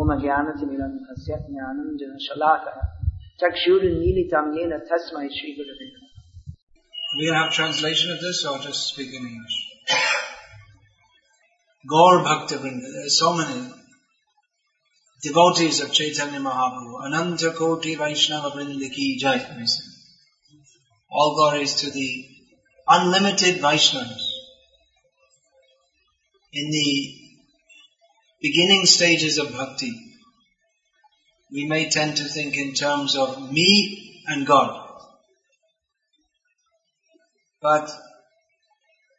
ओम ज्ञान तिमिरम अस्य ज्ञानम ज्ञानतिमिरन्धस्य ज्ञानञ्जनशलाकः चक्षुरुन्मीलितं येन तस्मै श्रीगुरवे नमः We have translation of this or just speak in English? Gaur Bhakta Vrinda. There are so many devotees of Chaitanya Mahaprabhu. Ananta Koti Vaishnava Vrinda Ki Jai. All glories to the unlimited Vaishnavas. In the beginning stages of bhakti, we may tend to think in terms of me and God. But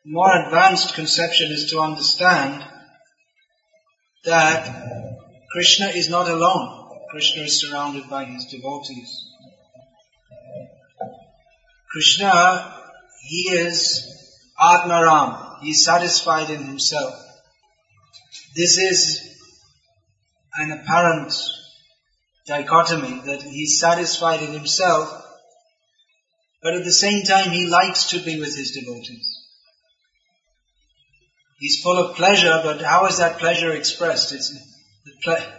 more advanced conception is to understand that Krishna is not alone. Krishna is surrounded by his devotees. Krishna, he is Atmaram. He is satisfied in himself. This is an apparent dichotomy that he's satisfied in himself, but at the same time he likes to be with his devotees. He's full of pleasure, but how is that pleasure expressed? It's ple-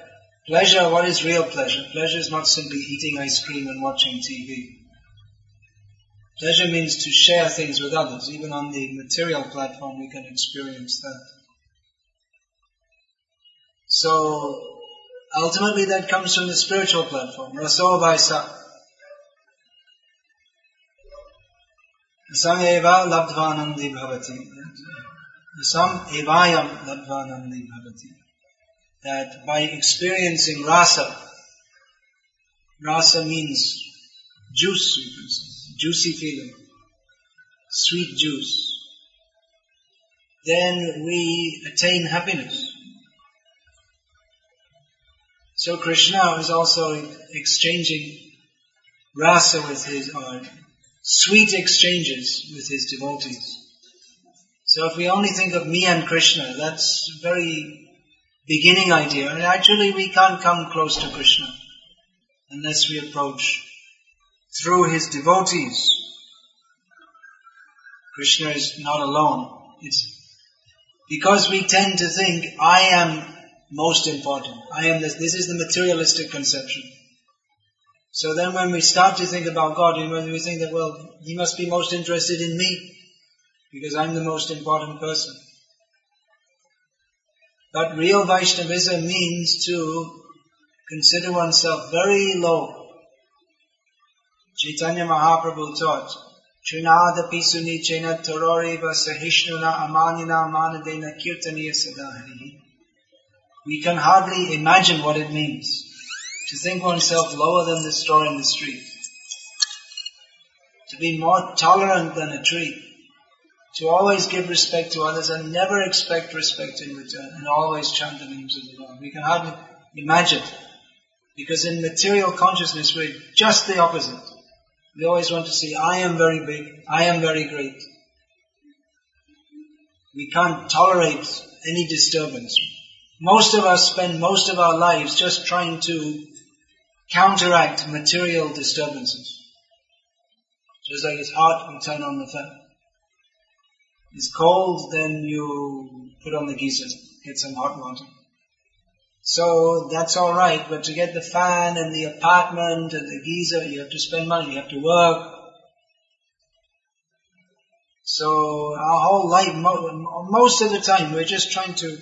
pleasure, what is real pleasure? Pleasure is not simply eating ice cream and watching TV. Pleasure means to share things with others. Even on the material platform we can experience that. So, ultimately that comes from the spiritual platform. Raso vaisa. Sam eva labdvanandi bhavati. Sam evayam labdvanandi bhavati. That by experiencing rasa, rasa means juice, juicy feeling, sweet juice, then we attain happiness. So Krishna is also exchanging rasa with his, or sweet exchanges with his devotees. So if we only think of me and Krishna, that's very beginning idea. And actually we can't come close to Krishna unless we approach through his devotees. Krishna is not alone. It's because we tend to think, I am most important. I am this. This is the materialistic conception. So then when we start to think about God, we think that, well, He must be most interested in me because I'm the most important person. But real Vaishnavism means to consider oneself very low. Chaitanya Mahaprabhu taught, Trinada pisuni chena tororiva sahishnuna amanina manadena kirtaniya sadahari. We can hardly imagine what it means to think oneself lower than the store in the street, to be more tolerant than a tree, to always give respect to others and never expect respect in return, and always chant the names of the Lord. We can hardly imagine, because in material consciousness we're just the opposite. We always want to say, I am very big, I am very great. We can't tolerate any disturbance. Most of us spend most of our lives just trying to counteract material disturbances. Just like it's hot, we turn on the fan. It's cold, then you put on the geyser, get some hot water. So that's alright, but to get the fan and the apartment and the geyser, you have to spend money, you have to work. So our whole life, most of the time, we're just trying to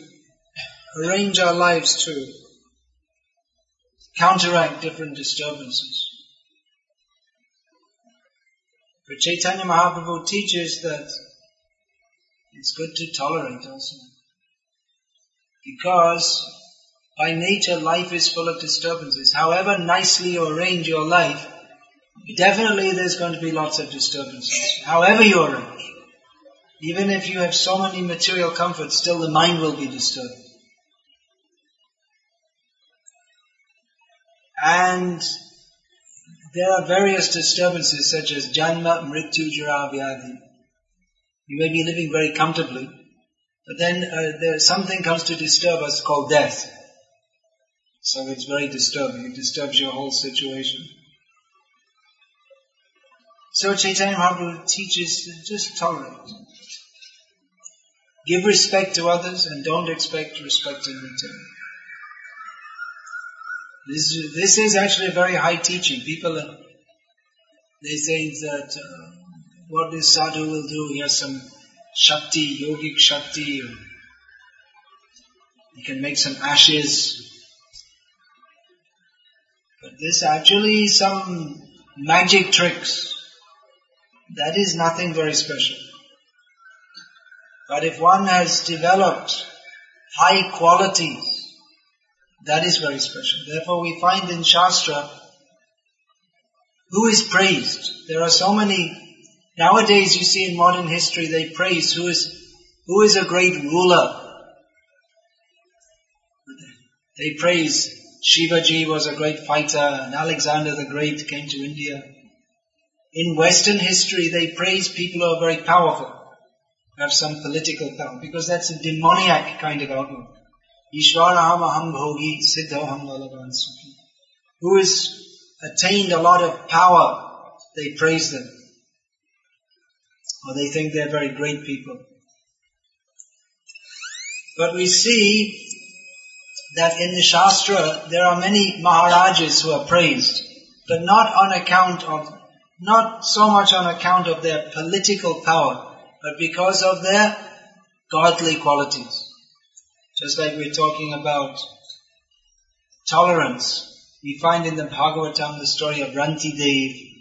arrange our lives to counteract different disturbances. But Chaitanya Mahaprabhu teaches that it's good to tolerate also. Because by nature life is full of disturbances. However nicely you arrange your life, definitely there's going to be lots of disturbances. However you arrange. Even if you have so many material comforts, still the mind will be disturbed. And there are various disturbances such as janma, mrityu, jara, vyadhi. You may be living very comfortably, but then uh, there, something comes to disturb us called death. So it's very disturbing. It disturbs your whole situation. So Chaitanya Mahaprabhu teaches just tolerate. Give respect to others and don't expect respect in return. This, this is actually a very high teaching. People, uh, they say that uh, what this sadhu will do, he has some shakti, yogic shakti, he can make some ashes. But this actually some magic tricks. That is nothing very special. But if one has developed high qualities, that is very special. Therefore we find in Shastra, who is praised? There are so many, nowadays you see in modern history they praise who is, who is a great ruler. They praise Shivaji was a great fighter and Alexander the Great came to India. In Western history they praise people who are very powerful, have some political power, because that's a demoniac kind of outlook. Ishvaraham aham bhogi siddhoham lalavan sukhi. Who has attained a lot of power, they praise them. Or they think they're very great people. But we see that in the Shastra there are many Maharajas who are praised, but not on account of, not so much on account of their political power, but because of their godly qualities. Just like we're talking about tolerance, we find in the Bhagavatam the story of Rantidev,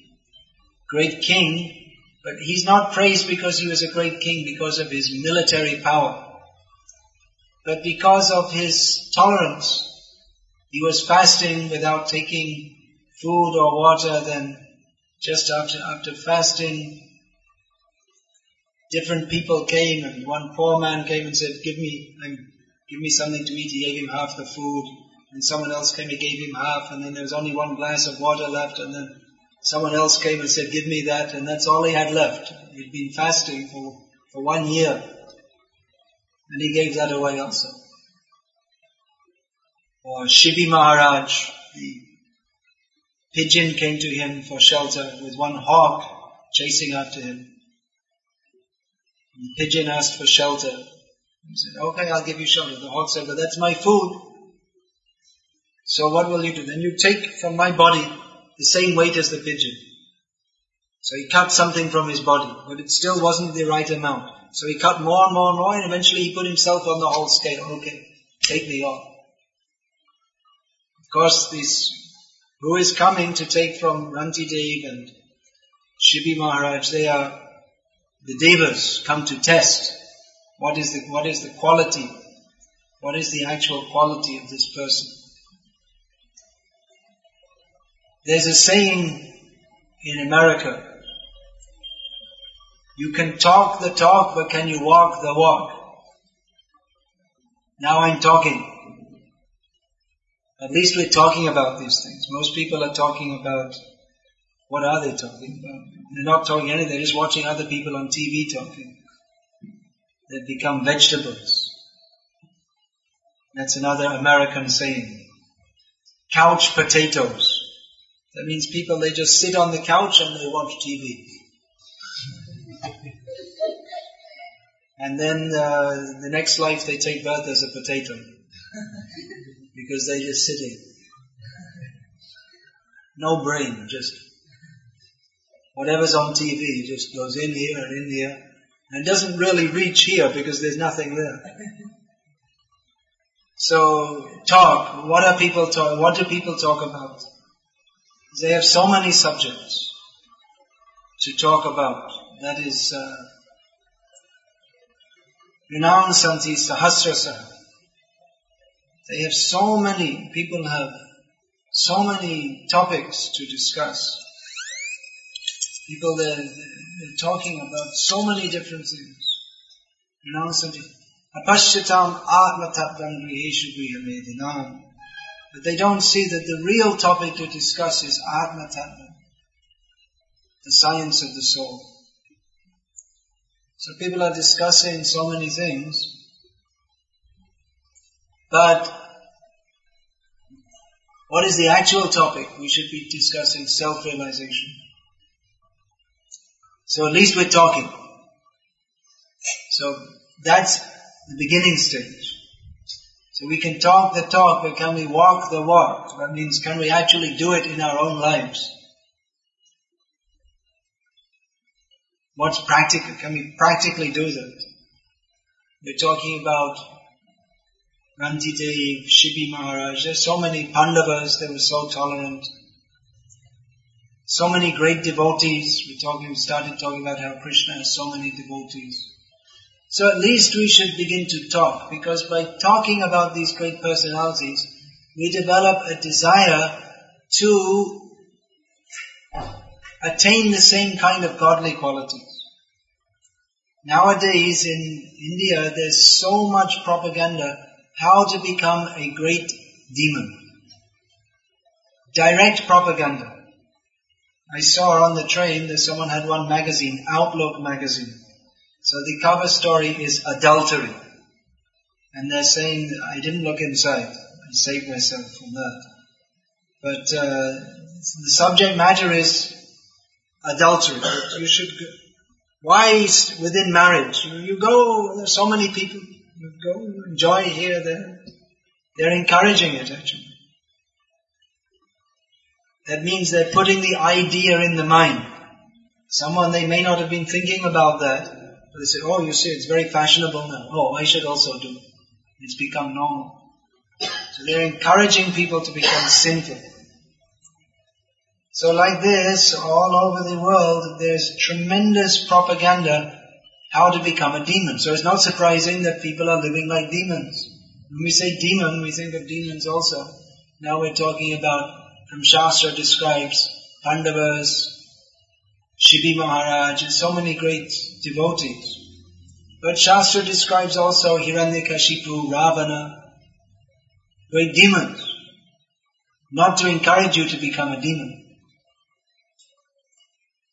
great king, but he's not praised because he was a great king because of his military power. But because of his tolerance, he was fasting without taking food or water, then just after, after fasting, different people came and one poor man came and said, give me, give me something to eat. He gave him half the food. And someone else came and gave him half and then there was only one glass of water left and then someone else came and said, give me that and that's all he had left. He'd been fasting for, for one year. And he gave that away also. Or Shibi Maharaj, the pigeon came to him for shelter with one hawk chasing after him. The pigeon asked for shelter. He said, okay, I'll give you shelter. The hawk said, but that's my food. So what will you do? Then you take from my body the same weight as the pigeon. So he cut something from his body, but it still wasn't the right amount. So he cut more and more and more, and eventually he put himself on the whole scale. Okay, take me off. Of course, this, who is coming to take from Rantidev and Shibi Maharaj, they are the devas come to test what is the, what is the quality, what is the actual quality of this person. There's a saying in America, you can talk the talk, but can you walk the walk? Now I'm talking. At least we're talking about these things. Most people are talking about, what are they talking about? They're not talking anything, they're just watching other people on TV talking. They've become vegetables. That's another American saying. Couch potatoes. That means people, they just sit on the couch and they watch TV. and then uh, the next life they take birth as a potato. because they're just sitting. No brain, just whatever's on TV just goes in here and in here and doesn't really reach here because there's nothing there. So talk. What are people talk? What do people talk about? They have so many subjects to talk about. That is uh, Rinam Santi Sahasrasa. They have so many, people have so many topics to discuss. People, they're, they're talking about so many different things. Rinam Santi. Apashyatam atmatattvam griheshu. But they don't see that the real topic to discuss is Atma Tattva, the science of the soul. So people are discussing so many things, but what is the actual topic? We should be discussing self-realization. So at least we're talking. So that's the beginning stage. So we can talk the talk, but can we walk the walk? That means can we actually do it in our own lives? What's practical? Can we practically do that? We're talking about Rantidev, Shibi Maharaj, there's so many Pandavas that were so tolerant. So many great devotees. We talking, started talking about how Krishna has so many devotees. So at least we should begin to talk, because by talking about these great personalities, we develop a desire to attain the same kind of godly qualities. Nowadays in India, there's so much propaganda how to become a great demon. Direct propaganda. I saw on the train that someone had one magazine, Outlook magazine. So the cover story is adultery. And they're saying, I didn't look inside. I saved myself from that. But uh, the subject matter is adultery. You should go. Why within marriage? You, go, there's so many people. You go, enjoy here, there. They're encouraging it actually. That means they're putting the idea in the mind. Someone, they may not have been thinking about that, but they say, oh, you see, it's very fashionable now. Oh, I should also do it. It's become normal. So they're encouraging people to become sinful. So like this, all over the world, there's tremendous propaganda how to become a demon. So it's not surprising that people are living like demons. When we say demon, we think of demons also. Now we're talking about, from Shastra describes, Pandavas, Shibi Maharaj, and so many great devotees. But Shastra describes also Hiranyakashipu, Ravana, great demons. Not to encourage you to become a demon.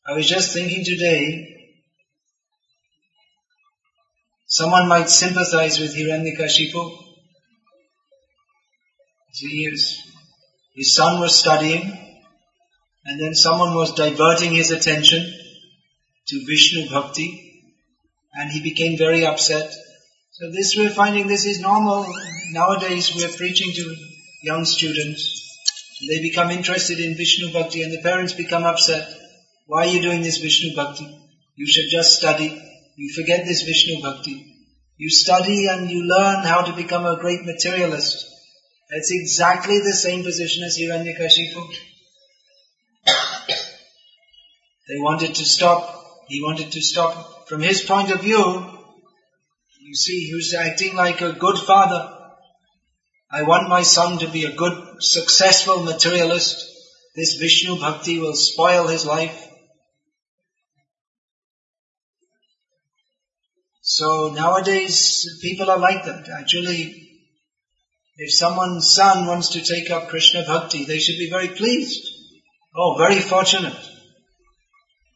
I was just thinking today, someone might sympathize with Hiranyakashipu. See, his, his son was studying, and then someone was diverting his attention to Vishnu Bhakti, and he became very upset. So this we're finding this is normal. Nowadays we're preaching to young students. They become interested in Vishnu Bhakti and the parents become upset. Why are you doing this Vishnu Bhakti? You should just study. You forget this Vishnu Bhakti. You study and you learn how to become a great materialist. That's exactly the same position as Hiranyakashipu. They wanted to stop. He wanted to stop. From his point of view, you see, he was acting like a good father. I want my son to be a good, successful materialist. This Vishnu Bhakti will spoil his life. So nowadays, people are like that. Actually, if someone's son wants to take up Krishna Bhakti, they should be very pleased. Oh, very fortunate.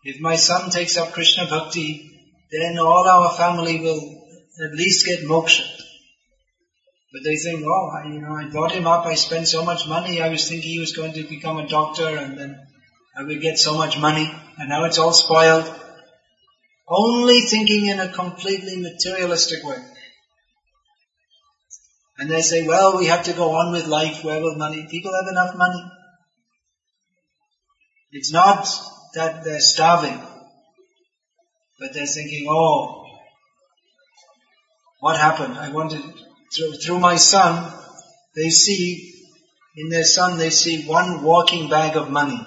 If my son takes up Krishna Bhakti, then all our family will at least get moksha. But they think, oh, I, you know, I brought him up, I spent so much money, I was thinking he was going to become a doctor and then I would get so much money, and now it's all spoiled. Only thinking in a completely materialistic way. And they say, well, we have to go on with life, where will money? People have enough money. It's not that they're starving, but they're thinking, oh, what happened? I wanted, through, through my son, they see, in their son, they see one walking bag of money.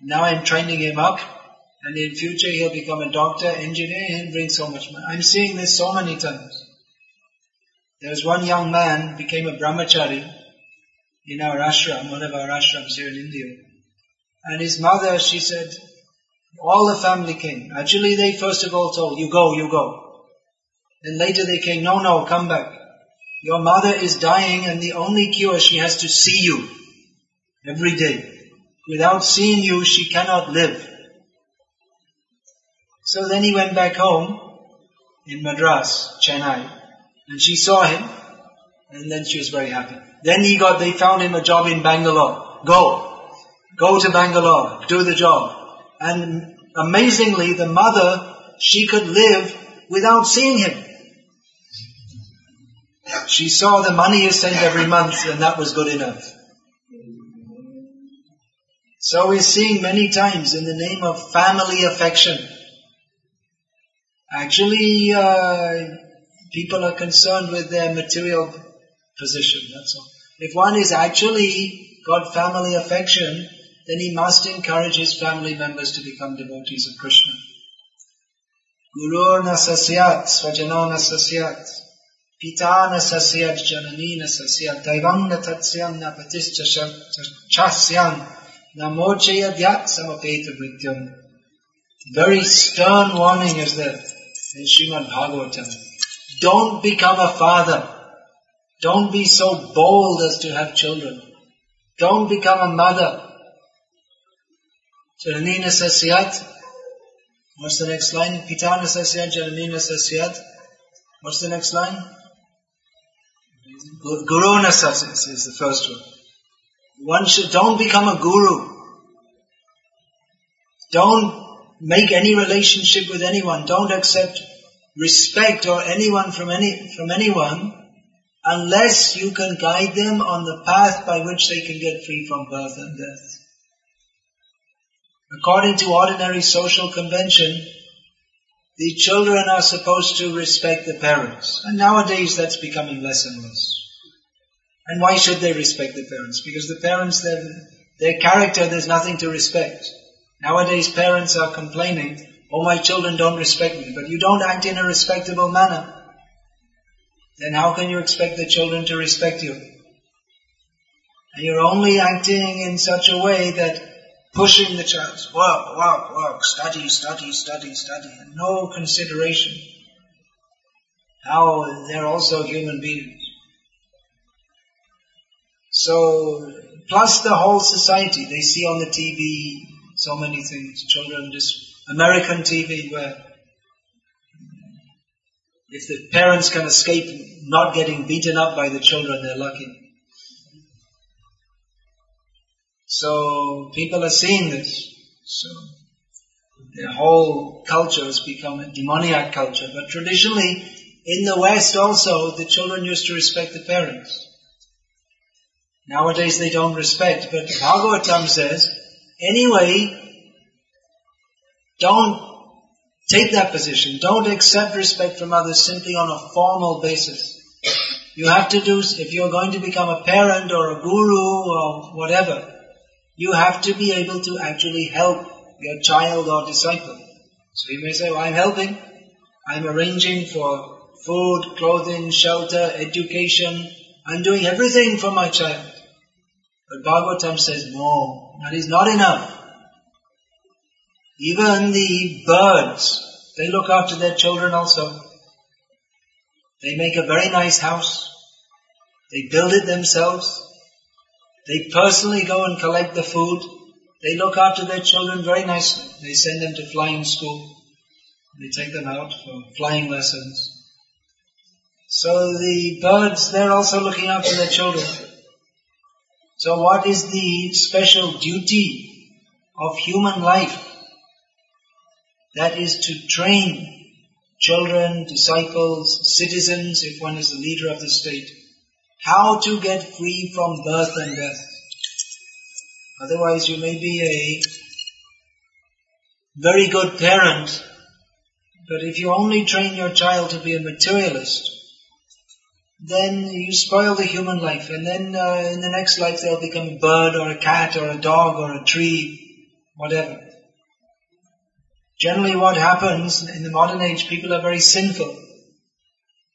Now I'm training him up, and in future he'll become a doctor, engineer, and bring so much money. I'm seeing this so many times. There was one young man became a brahmachari in our ashram, one of our ashrams here in India. And his mother, she said, all the family came. Actually, they first of all told, you go, you go. Then later they came, no, no, come back. Your mother is dying and the only cure, she has to see you every day. Without seeing you, she cannot live. So then he went back home in Madras, Chennai, and she saw him, and then she was very happy. Then he got, they found him a job in Bangalore. Go. Go to Bangalore. Do the job. And amazingly, the mother, she could live without seeing him. she saw the money is sent every month and that was good enough. So we're seeing many times in the name of family affection. Actually, uh, people are concerned with their material position, that's all. If one is actually got family affection, then he must encourage his family members to become devotees of Krishna. Guru na sasyat, svajano na sasyat, pita na sasyat, janani na sasyat, daivam na tatsyam na patischa chasyam, na mochayadyat samapeta vrityam. Very stern warning is there in Srimad Bhagavatam. Don't become a father. Don't be so bold as to have children. Don't become a mother. Jananina sasyat. What's the next line? Pitana sasyat, Jananina sasyat. What's the next line? Guru sasyat is the first one. One should, don't become a guru. Don't make any relationship with anyone. Don't accept respect or anyone from any, from anyone unless you can guide them on the path by which they can get free from birth and death. According to ordinary social convention, the children are supposed to respect the parents. And nowadays that's becoming less and less. And why should they respect the parents? Because the parents, their, their character, there's nothing to respect. Nowadays parents are complaining, oh my children don't respect me, but you don't act in a respectable manner. Then how can you expect the children to respect you? And you're only acting in such a way that pushing the child, work, work, work, study, study, study, study, and no consideration. How they're also human beings. So, plus the whole society, they see on the TV so many things, children, this American TV where if the parents can escape not getting beaten up by the children, they're lucky. So people are seeing this. So their whole culture has become a demoniac culture. But traditionally, in the West also, the children used to respect the parents. Nowadays they don't respect, but Bhagavatam says, anyway, don't take that position. Don't accept respect from others simply on a formal basis. You have to do, if you're going to become a parent or a guru or whatever, you have to be able to actually help your child or disciple. So you may say, well, I'm helping. I'm arranging for food, clothing, shelter, education. I'm doing everything for my child. But Bhagavatam says, no, that is not enough. Even the birds, they look after their children also. They make a very nice house. They build it themselves. They personally go and collect the food. They look after their children very nicely. They send them to flying school. They take them out for flying lessons. So the birds, they're also looking after their children. So what is the special duty of human life? That is to train children, disciples, citizens, if one is the leader of the state, how to get free from birth and death. Otherwise you may be a very good parent, but if you only train your child to be a materialist, then you spoil the human life, and then uh, in the next life they'll become a bird or a cat or a dog or a tree, whatever. Generally what happens in the modern age, people are very sinful.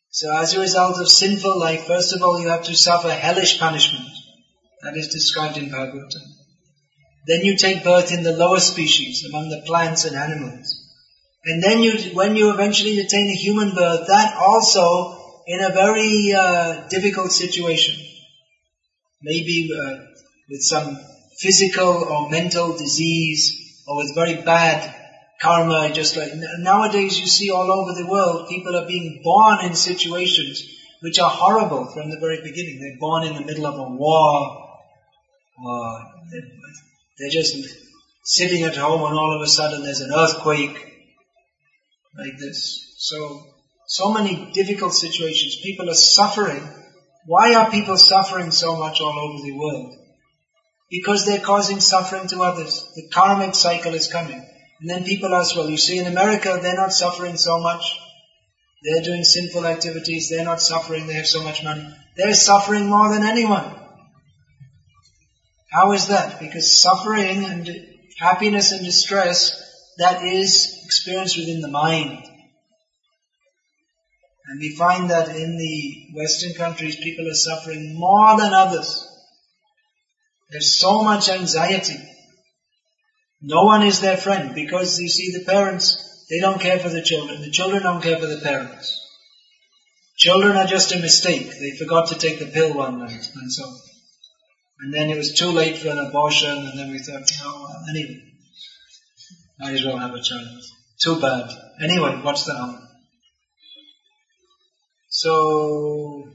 So as a result of sinful life, first of all you have to suffer hellish punishment. That is described in Bhagavatam. Then you take birth in the lower species, among the plants and animals. And then you, when you eventually attain a human birth, that also in a very uh, difficult situation. Maybe uh, with some physical or mental disease, or with very bad karma, just like nowadays you see all over the world, people are being born in situations which are horrible from the very beginning. They're born in the middle of a war, or they're just sitting at home and all of a sudden there's an earthquake like this. So So many difficult situations. People are suffering. Why are people suffering so much all over the world? Because they're causing suffering to others. The karmic cycle is coming. And then people ask, well, you see in America, they're not suffering so much. They're doing sinful activities. They're not suffering. They have so much money. They're suffering more than anyone. How is that? Because suffering and happiness and distress, that is experienced within the mind. And we find that in the Western countries, people are suffering more than others. There's so much anxiety. No one is their friend because you see the parents, they don't care for the children. The children don't care for the parents. Children are just a mistake. They forgot to take the pill one night and so on. And then it was too late for an abortion and then we thought, oh anyway. Might as well have a child. Too bad. Anyway, what's the harm? So,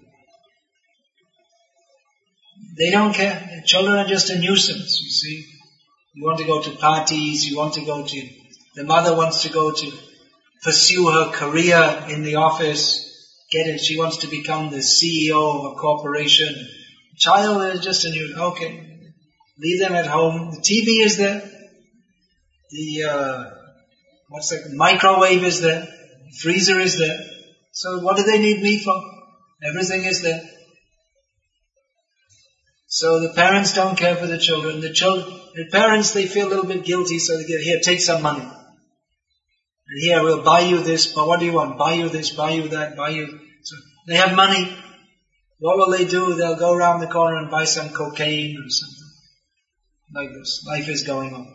they don't care. Children are just a nuisance, you see. You want to go to parties, you want to go to, the mother wants to go to pursue her career in the office, get it, she wants to become the CEO of a corporation. Child is just a new, okay, leave them at home. The TV is there. The, uh, what's that, microwave is there. Freezer is there. So what do they need me for? Everything is there. So the parents don't care for the children. The children, the parents, they feel a little bit guilty, so they get, here, take some money. And here, we'll buy you this, but what do you want? Buy you this, buy you that, buy you. So they have money. What will they do? They'll go around the corner and buy some cocaine or something. Like this. Life is going on.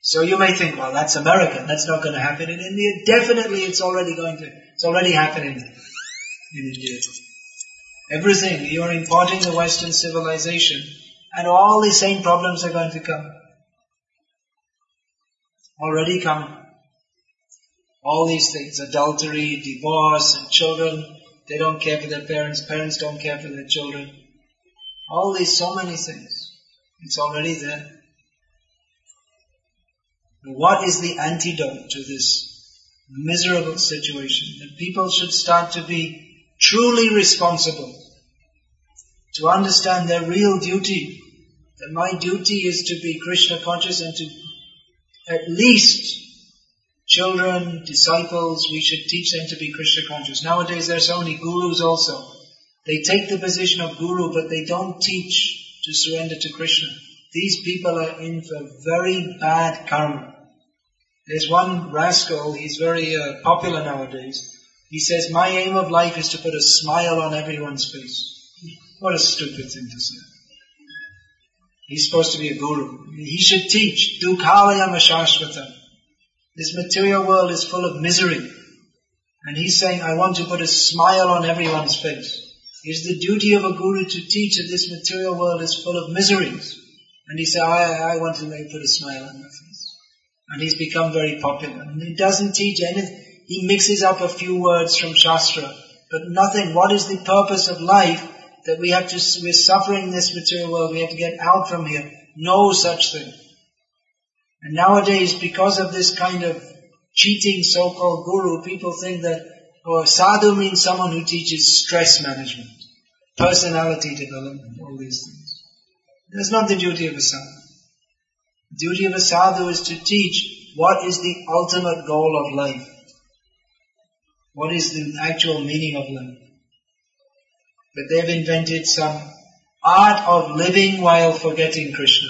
So you may think, well, that's American. That's not going to happen in India. Definitely it's already going to, it's already happening in India. Everything, you're importing the Western civilization and all the same problems are going to come. Already come. All these things, adultery, divorce, and children, they don't care for their parents, parents don't care for their children. All these, so many things. It's already there. What is the antidote to this miserable situation? That people should start to be truly responsible, to understand their real duty, that my duty is to be Krishna conscious and to at least children, disciples, we should teach them to be Krishna conscious. Nowadays there are so many gurus also. They take the position of guru but they don't teach to surrender to Krishna. These people are in for very bad karma. There's one rascal, he's very uh, popular nowadays. He says, my aim of life is to put a smile on everyone's face. What a stupid thing to say. He's supposed to be a guru. He should teach, Dukhalayam Ashashvatam. This material world is full of misery. And he's saying, I want to put a smile on everyone's face. It's the duty of a guru to teach that this material world is full of miseries. And he said, I, I want to make, put a smile on my face. And he's become very popular. And he doesn't teach anything. He mixes up a few words from Shastra, but nothing. What is the purpose of life that we have to, we're suffering this material world, we have to get out from here. No such thing. And nowadays, because of this kind of cheating so-called guru, people think that, oh, sadhu means someone who teaches stress management, personality development, all these things. That's not the duty of a sadhu. The duty of a sadhu is to teach what is the ultimate goal of life. What is the actual meaning of life? But they've invented some art of living while forgetting Krishna.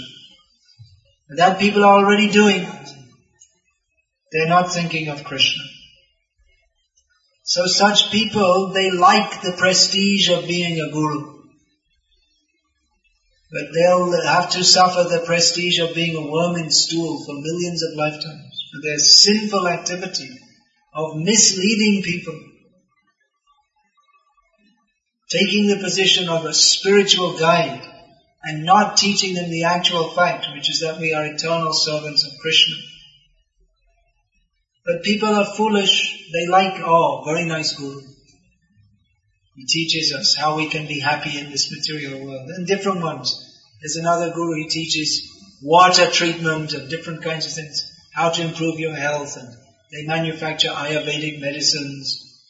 And that people are already doing. They're not thinking of Krishna. So such people, they like the prestige of being a guru. But they'll have to suffer the prestige of being a worm in stool for millions of lifetimes. For their sinful activity of misleading people. Taking the position of a spiritual guide and not teaching them the actual fact, which is that we are eternal servants of Krishna. But people are foolish. They like, oh, very nice guru. He teaches us how we can be happy in this material world. And different ones. There's another guru, he teaches water treatment and different kinds of things. How to improve your health and they manufacture Ayurvedic medicines.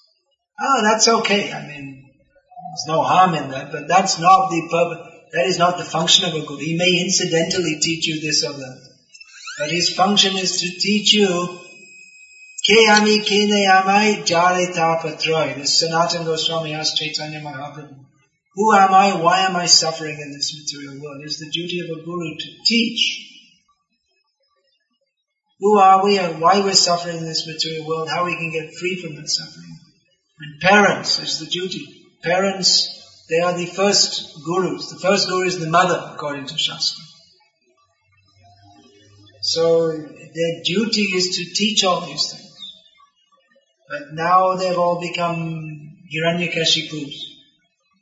Oh, that's okay. I mean, there's no harm in that, but that's not the purpose. That is not the function of a guru. He may incidentally teach you this or that. But his function is to teach you Ke ami amai jare tapatroy. This Sanatana Goswami asked Chaitanya Mahaprabhu. Who am I? Why am I suffering in this material world? It's the duty of a guru to teach. Who are we and why we're suffering in this material world, how we can get free from that suffering. And parents is the duty. Parents, they are the first gurus. The first guru is the mother, according to Shastra. So their duty is to teach all these things. But now they've all become Hiranyakashipus.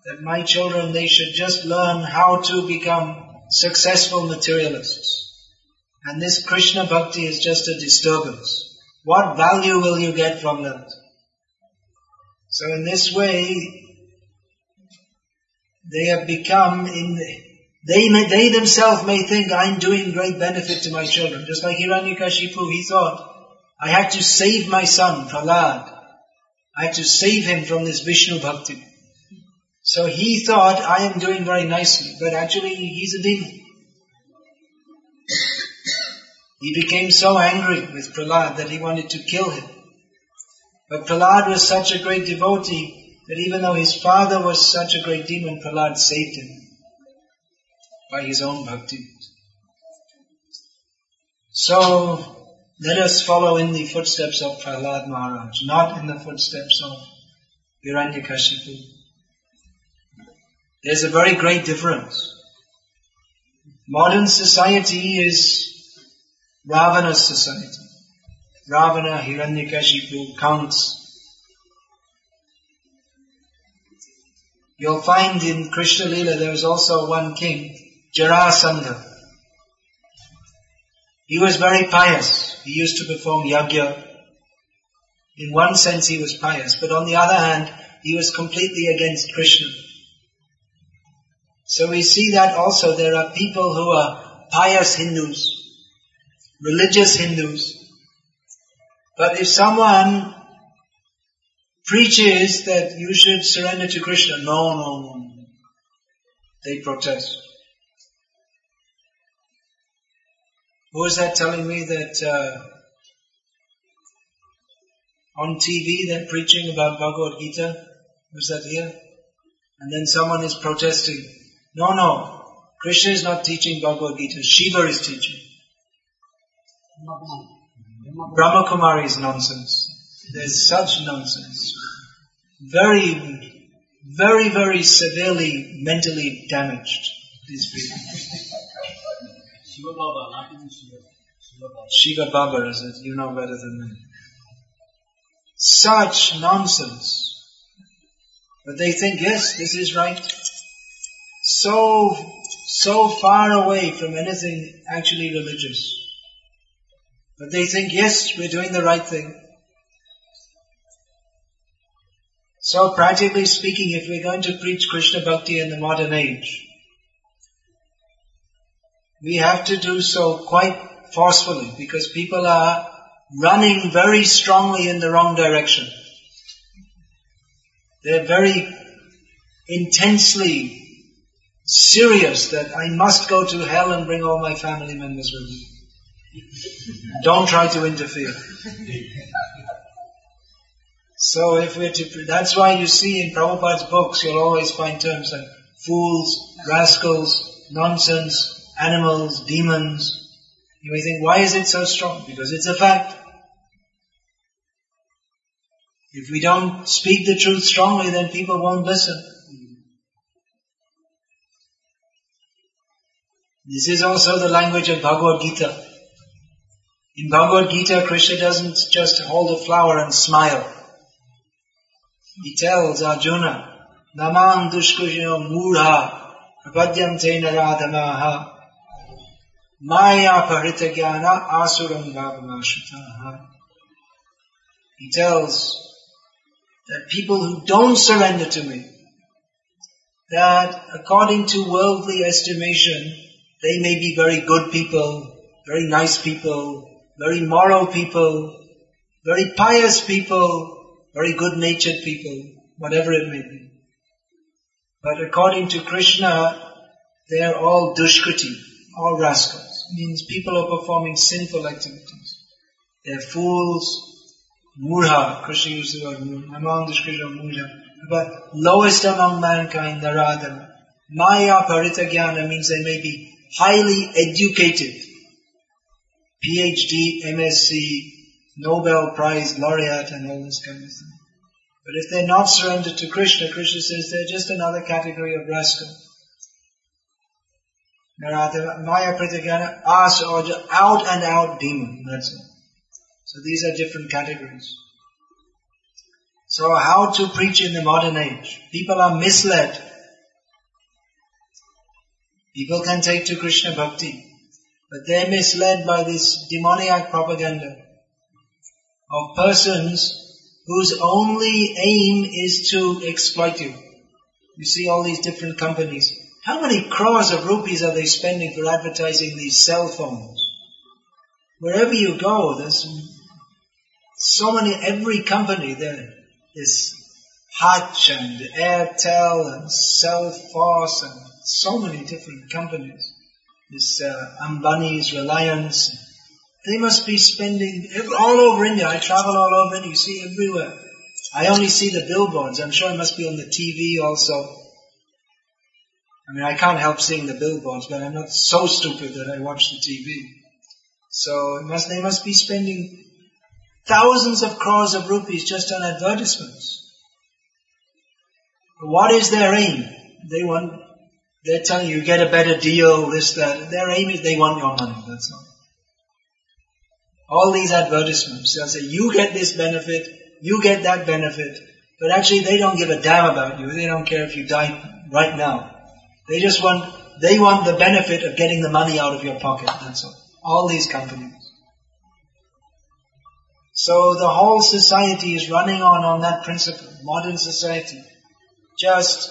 That my children, they should just learn how to become successful materialists. And this Krishna bhakti is just a disturbance. What value will you get from that? So in this way, they have become in, they may, they themselves may think I'm doing great benefit to my children. Just like Hiranyakashipu, he thought, I had to save my son, Prahlad. I had to save him from this Vishnu bhakti. So he thought, I am doing very nicely, but actually he's a demon. He became so angry with Prahlad that he wanted to kill him. But Prahlad was such a great devotee that even though his father was such a great demon, Prahlad saved him by his own bhakti. So, let us follow in the footsteps of Prahlad Maharaj, not in the footsteps of Hiranyakashipu. There's a very great difference. Modern society is Ravana's society. Ravana, Hiranyakashipu, counts. You'll find in Krishna Lila there was also one king, Jarasandha. He was very pious. He used to perform yajna. In one sense he was pious, but on the other hand, he was completely against Krishna. So we see that also there are people who are pious Hindus, religious Hindus. But if someone preaches that you should surrender to Krishna, no, no, no, they protest. Who is that telling me that uh, on TV they're preaching about Bhagavad Gita? Who's that here? And then someone is protesting. No, no. Krishna is not teaching Bhagavad Gita. Shiva is teaching. Brahma Kumari is nonsense. There's such nonsense. Very, very, very severely mentally damaged, these people. Shiva Baba, not even Shiva. Shiva Baba. Shiva Baba is it? You know better than me. Such nonsense. But they think, yes, this is right. So, so far away from anything actually religious. But they think, yes, we're doing the right thing. So practically speaking, if we're going to preach Krishna Bhakti in the modern age, we have to do so quite forcefully because people are running very strongly in the wrong direction. They're very intensely serious that I must go to hell and bring all my family members with me. Don't try to interfere. So if we're to, that's why you see in Prabhupada's books, you'll always find terms like fools, rascals, nonsense, animals, demons. You may think, why is it so strong? Because it's a fact. If we don't speak the truth strongly, then people won't listen. This is also the language of Bhagavad Gita. In Bhagavad Gita, Krishna doesn't just hold a flower and smile. He tells Arjuna, Namang dushkushino murha prapadyam te naradamaha maya parita jnana asuram bhavamashitaha. He tells that people who don't surrender to me, that according to worldly estimation, they may be very good people, very nice people, very moral people, very pious people, very good-natured people, whatever it may be. But according to Krishna, they're all dushkriti, all rascals. means people are performing sinful activities. They're fools, murha, Krishna used the word murha, among dushkriti murha. But lowest among mankind, naradana. Maya paritagyana means they may be highly educated. PhD, MSc, Nobel Prize laureate and all this kind of thing. But if they're not surrendered to Krishna, Krishna says they're just another category of rascal. Narada, Maya Pratyagana, Asa Oja, out and out demon, that's all. So these are different categories. So how to preach in the modern age? People are misled. People can take to Krishna bhakti, but they're misled by this demoniac propaganda of persons whose only aim is to exploit you. You see all these different companies. How many crores of rupees are they spending for advertising these cell phones? Wherever you go, there's so many, every company there is Hutch and Airtel and Cellforce and so many different companies. This uh, Ambani's Reliance, they must be spending all over India. I travel all over India. You see everywhere. I only see the billboards. I'm sure it must be on the TV also. I mean, I can't help seeing the billboards, but I'm not so stupid that I watch the TV. So must, they must be spending thousands of crores of rupees just on advertisements. What is their aim? They want, they're telling you, get a better deal, this, that. Their aim is they want your money, that's all. All these advertisements, they'll say, you get this benefit, you get that benefit, but actually they don't give a damn about you. They don't care if you die right now. They just want, they want the benefit of getting the money out of your pocket, that's all. All these companies. So the whole society is running on, on that principle, modern society. Just,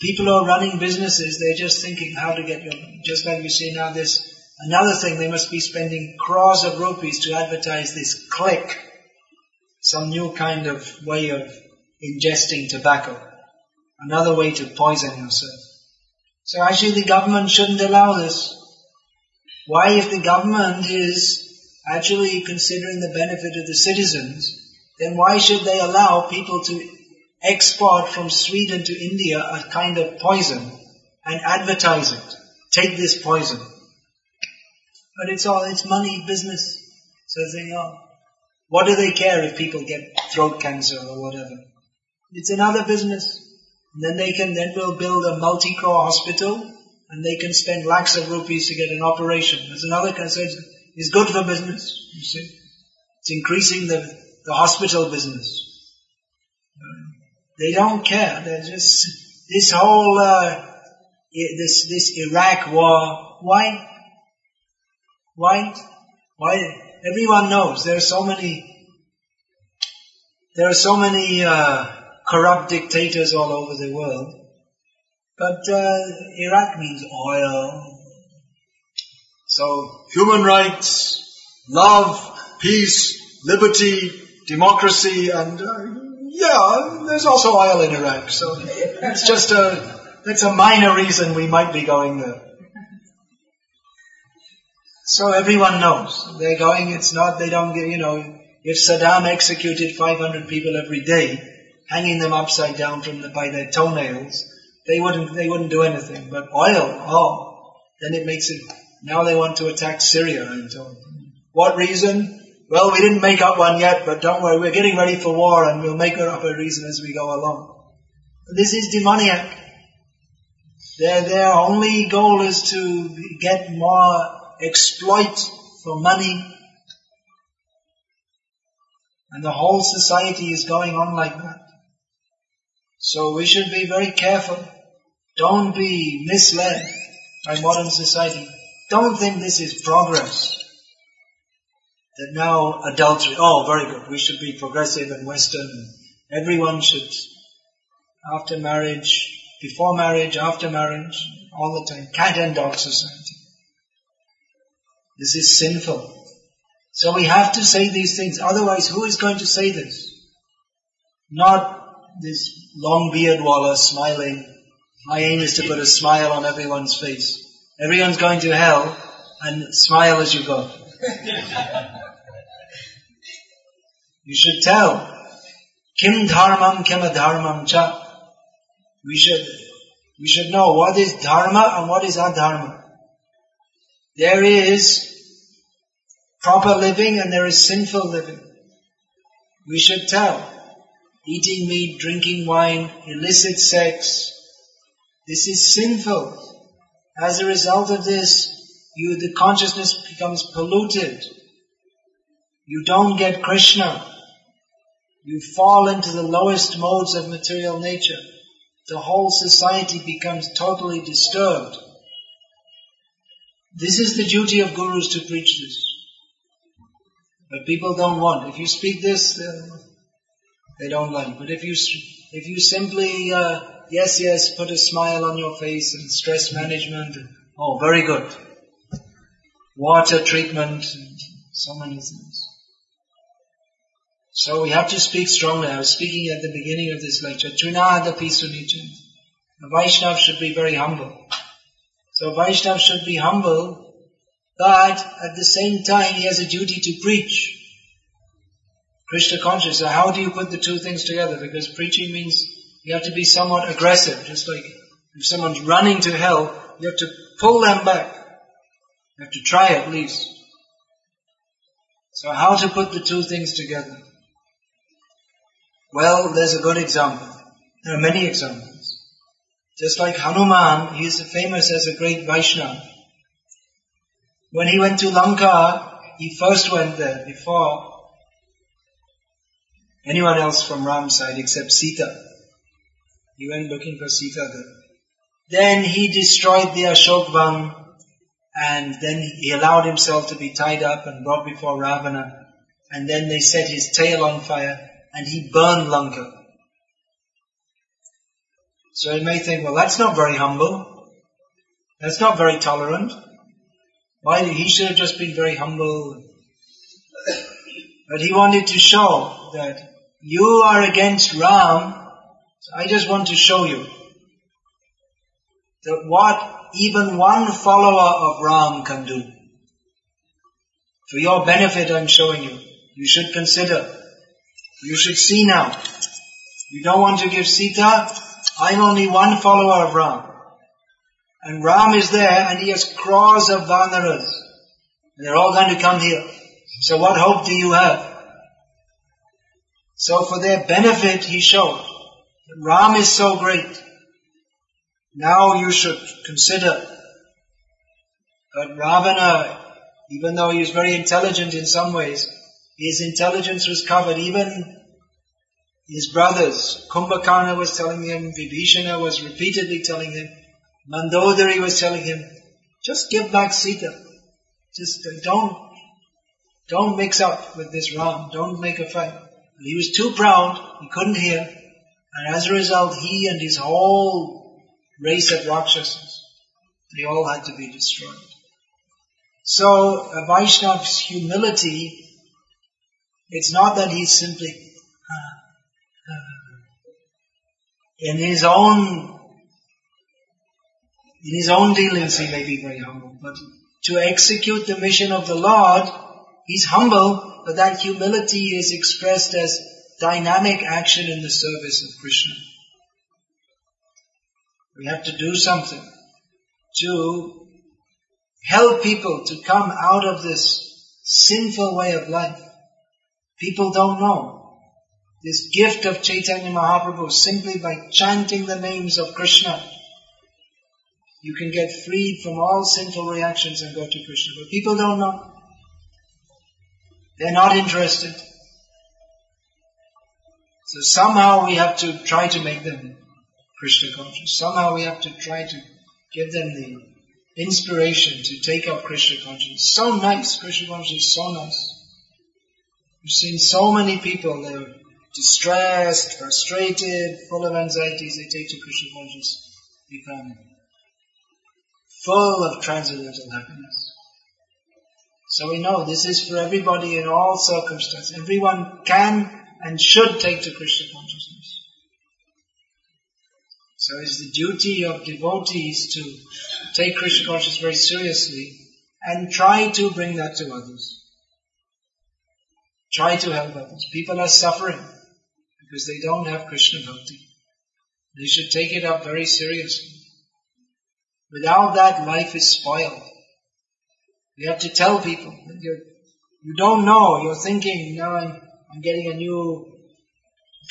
people are running businesses, they're just thinking how to get your, just like you see now this Another thing, they must be spending crores of rupees to advertise this click, some new kind of way of ingesting tobacco, another way to poison yourself. So actually the government shouldn't allow this. Why if the government is actually considering the benefit of the citizens, then why should they allow people to export from Sweden to India a kind of poison and advertise it? Take this poison. But it's all, it's money, business. So they are. What do they care if people get throat cancer or whatever? It's another business. And then they can, then we'll build a multi-core hospital and they can spend lakhs of rupees to get an operation. There's another concern. It's good for business, you see. It's increasing the, the hospital business. They don't care. They're just, this whole, uh, this, this Iraq war, why? Why? Why? Everyone knows there are so many. There are so many uh, corrupt dictators all over the world, but uh, Iraq means oil. So human rights, love, peace, liberty, democracy, and uh, yeah, there's also oil in Iraq. So it's just a that's a minor reason we might be going there. So everyone knows. They're going, it's not, they don't get, you know, if Saddam executed 500 people every day, hanging them upside down from the, by their toenails, they wouldn't, they wouldn't do anything. But oil, oh, then it makes it, now they want to attack Syria, I'm told. What reason? Well, we didn't make up one yet, but don't worry, we're getting ready for war and we'll make up a reason as we go along. This is demoniac. Their, their only goal is to get more exploit for money. And the whole society is going on like that. So we should be very careful. Don't be misled by modern society. Don't think this is progress. That now adultery, oh very good, we should be progressive and western. Everyone should, after marriage, before marriage, after marriage, all the time, cat and dog society. This is sinful. So we have to say these things. Otherwise, who is going to say this? Not this long beard walla smiling. My aim is to put a smile on everyone's face. Everyone's going to hell and smile as you go. you should tell. Kim dharmam kim adharmam cha. We should, we should know what is dharma and what is adharma. There is proper living and there is sinful living. We should tell. Eating meat, drinking wine, illicit sex. This is sinful. As a result of this, you, the consciousness becomes polluted. You don't get Krishna. You fall into the lowest modes of material nature. The whole society becomes totally disturbed. This is the duty of gurus to preach this. But people don't want. If you speak this, uh, they don't like. But if you if you simply uh, yes yes put a smile on your face and stress management, oh very good. Water treatment, and so many things. So we have to speak strongly. I was speaking at the beginning of this lecture. Trinadapi sunichan. A Vaishnav should be very humble. So Vaishnav should be humble, but at the same time he has a duty to preach. Krishna conscious. So how do you put the two things together? Because preaching means you have to be somewhat aggressive. Just like if someone's running to hell, you have to pull them back. You have to try at least. So how to put the two things together? Well, there's a good example. There are many examples. Just like Hanuman, he is famous as a great Vaishnava. When he went to Lanka, he first went there before anyone else from Ram's side except Sita. He went looking for Sita there. Then he destroyed the Ashokvan and then he allowed himself to be tied up and brought before Ravana and then they set his tail on fire and he burned Lanka. So you may think, well that's not very humble. That's not very tolerant. Why, he should have just been very humble. But he wanted to show that you are against Ram, so I just want to show you that what even one follower of Ram can do. For your benefit I'm showing you. You should consider. You should see now. You don't want to give Sita? I'm only one follower of Ram. And Ram is there and he has crores of Vanaras. And they're all going to come here. So what hope do you have? So for their benefit, he showed that Ram is so great. Now you should consider that Ravana, even though he was very intelligent in some ways, his intelligence was covered. Even his brothers, Kumbhakarna was telling him, Vibhishana was repeatedly telling him, Mandodari was telling him, just give back Sita. Just uh, don't, don't mix up with this Ram. Don't make a fight. But He was too proud, he couldn't hear, and as a result, he and his whole race of Rakshasas, they all had to be destroyed. So, a Vaishnav's humility, it's not that he's simply, uh, uh, in his own, in his own dealings he may be very humble, but to execute the mission of the Lord, he's humble, but that humility is expressed as dynamic action in the service of Krishna. We have to do something to help people to come out of this sinful way of life. People don't know. This gift of Chaitanya Mahaprabhu simply by chanting the names of Krishna. You can get freed from all sinful reactions and go to Krishna. But people don't know. They're not interested. So somehow we have to try to make them Krishna conscious. Somehow we have to try to give them the inspiration to take up Krishna consciousness. So nice, Krishna consciousness is so nice. We've seen so many people, they're distressed, frustrated, full of anxieties, they take to Krishna consciousness, become full of transcendental happiness. So we know this is for everybody in all circumstances. Everyone can and should take to Krishna consciousness. So it's the duty of devotees to take Krishna consciousness very seriously and try to bring that to others. Try to help others. People are suffering because they don't have Krishna bhakti. They should take it up very seriously. Without that, life is spoiled. You have to tell people. You're, you don't know. You're thinking, now I'm, I'm getting a new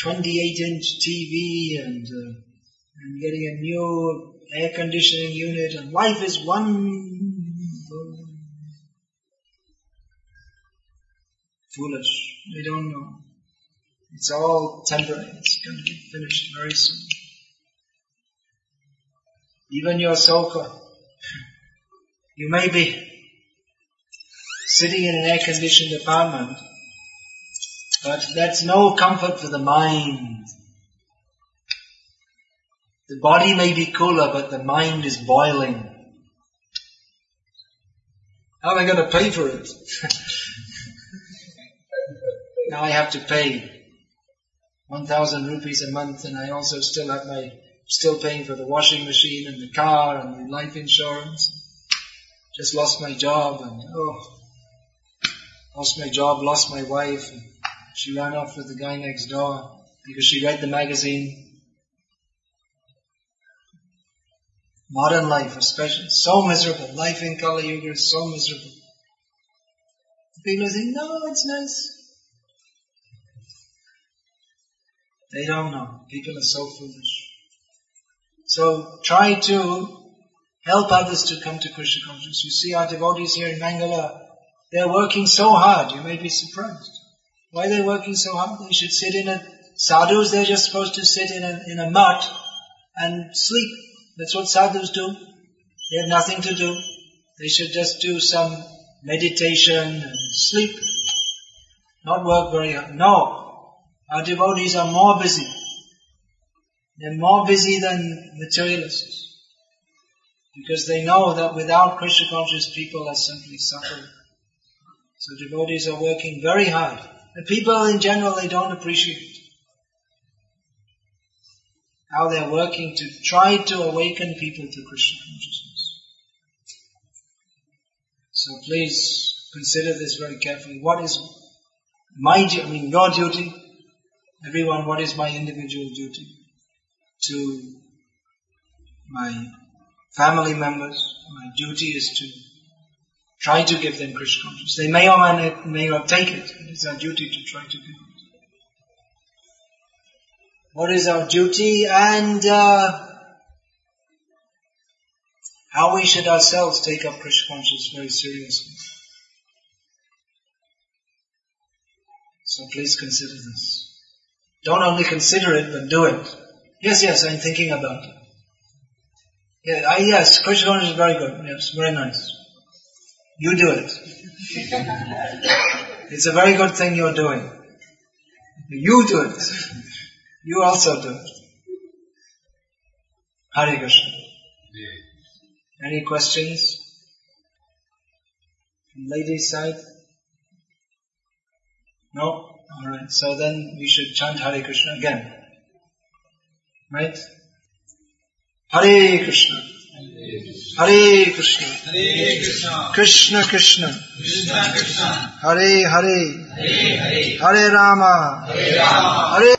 28 inch TV and uh, I'm getting a new air conditioning unit and life is one foolish. They don't know. It's all temporary. It's going to be finished very soon. Even your sofa. You may be sitting in an air-conditioned apartment, but that's no comfort for the mind. The body may be cooler, but the mind is boiling. How am I going to pay for it? now I have to pay 1000 rupees a month and I also still have my, still paying for the washing machine and the car and the life insurance. Just lost my job and oh, lost my job, lost my wife. She ran off with the guy next door because she read the magazine. Modern life, especially, so miserable. Life in Kali Yuga is so miserable. People think, no, it's nice. They don't know. People are so foolish. So try to help others to come to Krishna consciousness. You see our devotees here in Mangala, they're working so hard, you may be surprised. Why are they working so hard? They should sit in a, sadhus, they're just supposed to sit in a, in a mat and sleep. That's what sadhus do. They have nothing to do. They should just do some meditation and sleep. Not work very hard. No. Our devotees are more busy. They're more busy than materialists. Because they know that without Krishna conscious people are simply suffering. So devotees are working very hard. The people in general, they don't appreciate how they're working to try to awaken people to Krishna consciousness. So please consider this very carefully. What is my I mean your duty, everyone, what is my individual duty to my family members? My duty is to try to give them Krishna consciousness. They may or may not take it. It's our duty to try to give it. What is our duty and uh, how we should ourselves take up Krishna consciousness very seriously. So please consider this. Don't only consider it, but do it. Yes, yes, I'm thinking about it. Yeah, I, yes, Krishna is very good. Yes, very nice. You do it. it's a very good thing you're doing. You do it. You also do it. Hare Krishna. Any questions? From ladies' side? No? Alright, so then we should chant Hare Krishna again. Right? Hare Krishna. Hare Krishna. Hare Krishna. Krishna Krishna. Krishna Krishna. Hare Hare. Hare Hare. Hare Rama. Hare Rama. Hare